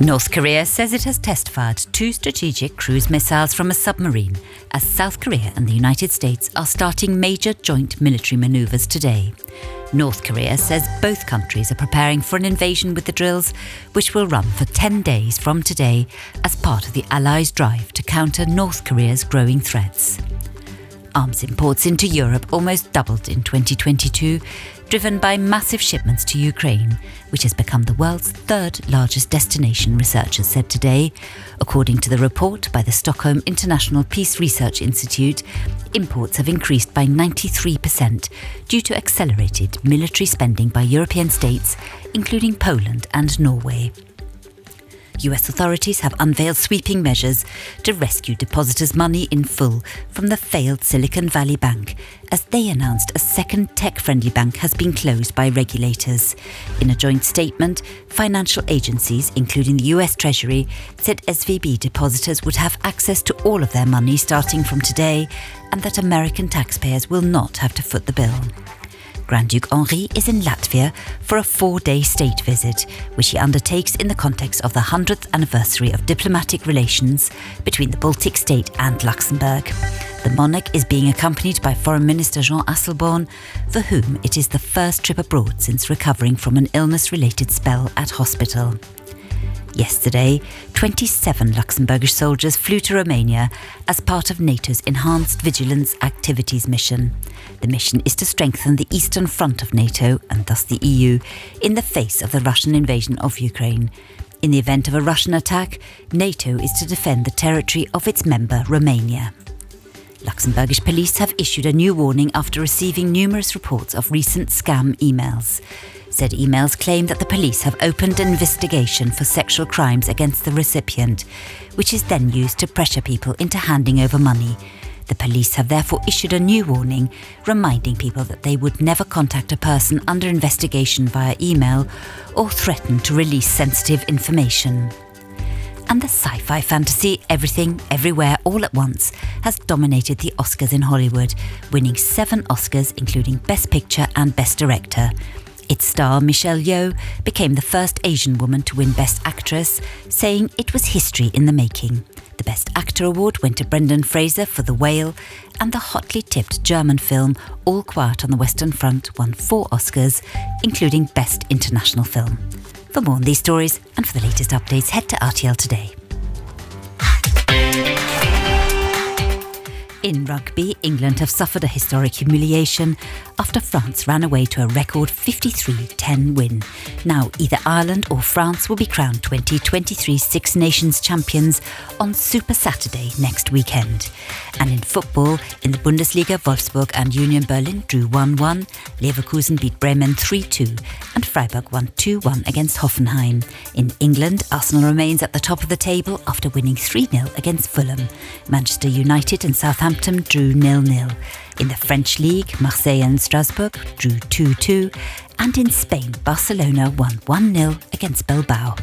North Korea says it has test fired two strategic cruise missiles from a submarine as South Korea and the United States are starting major joint military maneuvers today. North Korea says both countries are preparing for an invasion with the drills, which will run for 10 days from today as part of the Allies' drive to counter North Korea's growing threats. Arms imports into Europe almost doubled in 2022, driven by massive shipments to Ukraine, which has become the world's third largest destination, researchers said today. According to the report by the Stockholm International Peace Research Institute, imports have increased by 93% due to accelerated military spending by European states, including Poland and Norway. US authorities have unveiled sweeping measures to rescue depositors' money in full from the failed Silicon Valley Bank, as they announced a second tech friendly bank has been closed by regulators. In a joint statement, financial agencies, including the US Treasury, said SVB depositors would have access to all of their money starting from today and that American taxpayers will not have to foot the bill. Grand Duke Henri is in Latvia for a four day state visit, which he undertakes in the context of the 100th anniversary of diplomatic relations between the Baltic state and Luxembourg. The monarch is being accompanied by Foreign Minister Jean Asselborn, for whom it is the first trip abroad since recovering from an illness related spell at hospital. Yesterday, 27 Luxembourgish soldiers flew to Romania as part of NATO's Enhanced Vigilance Activities mission. The mission is to strengthen the eastern front of NATO, and thus the EU, in the face of the Russian invasion of Ukraine. In the event of a Russian attack, NATO is to defend the territory of its member, Romania. Luxembourgish police have issued a new warning after receiving numerous reports of recent scam emails. Said emails claim that the police have opened an investigation for sexual crimes against the recipient, which is then used to pressure people into handing over money. The police have therefore issued a new warning, reminding people that they would never contact a person under investigation via email or threaten to release sensitive information and the sci fi fantasy Everything, Everywhere, All at Once has dominated the Oscars in Hollywood, winning seven Oscars, including Best Picture and Best Director. Its star, Michelle Yeoh, became the first Asian woman to win Best Actress, saying it was history in the making. The Best Actor award went to Brendan Fraser for The Whale, and the hotly tipped German film All Quiet on the Western Front won four Oscars, including Best International Film. For more on these stories and for the latest updates, head to RTL Today. In rugby, England have suffered a historic humiliation after France ran away to a record 53 10 win. Now, either Ireland or France will be crowned 2023 Six Nations champions on Super Saturday next weekend. And in football, in the Bundesliga, Wolfsburg and Union Berlin drew 1 1, Leverkusen beat Bremen 3 2, and Freiburg won 2 1 against Hoffenheim. In England, Arsenal remains at the top of the table after winning 3 0 against Fulham. Manchester United and Southampton Southampton drew nil-nil. In the French League, Marseille and Strasbourg drew 2-2, and in Spain, Barcelona won 1-0 against Bilbao.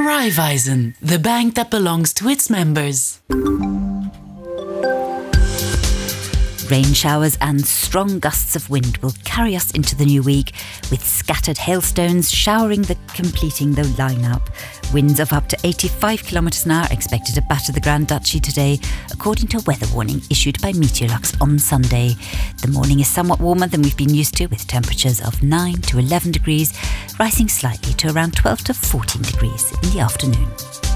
Raiffeisen, the bank that belongs to its members. Rain showers and strong gusts of wind will carry us into the new week, with scattered hailstones showering the completing the lineup. Winds of up to 85 kilometres an hour expected to batter the Grand Duchy today, according to a weather warning issued by MeteoLux on Sunday. The morning is somewhat warmer than we've been used to, with temperatures of 9 to 11 degrees, rising slightly to around 12 to 14 degrees in the afternoon.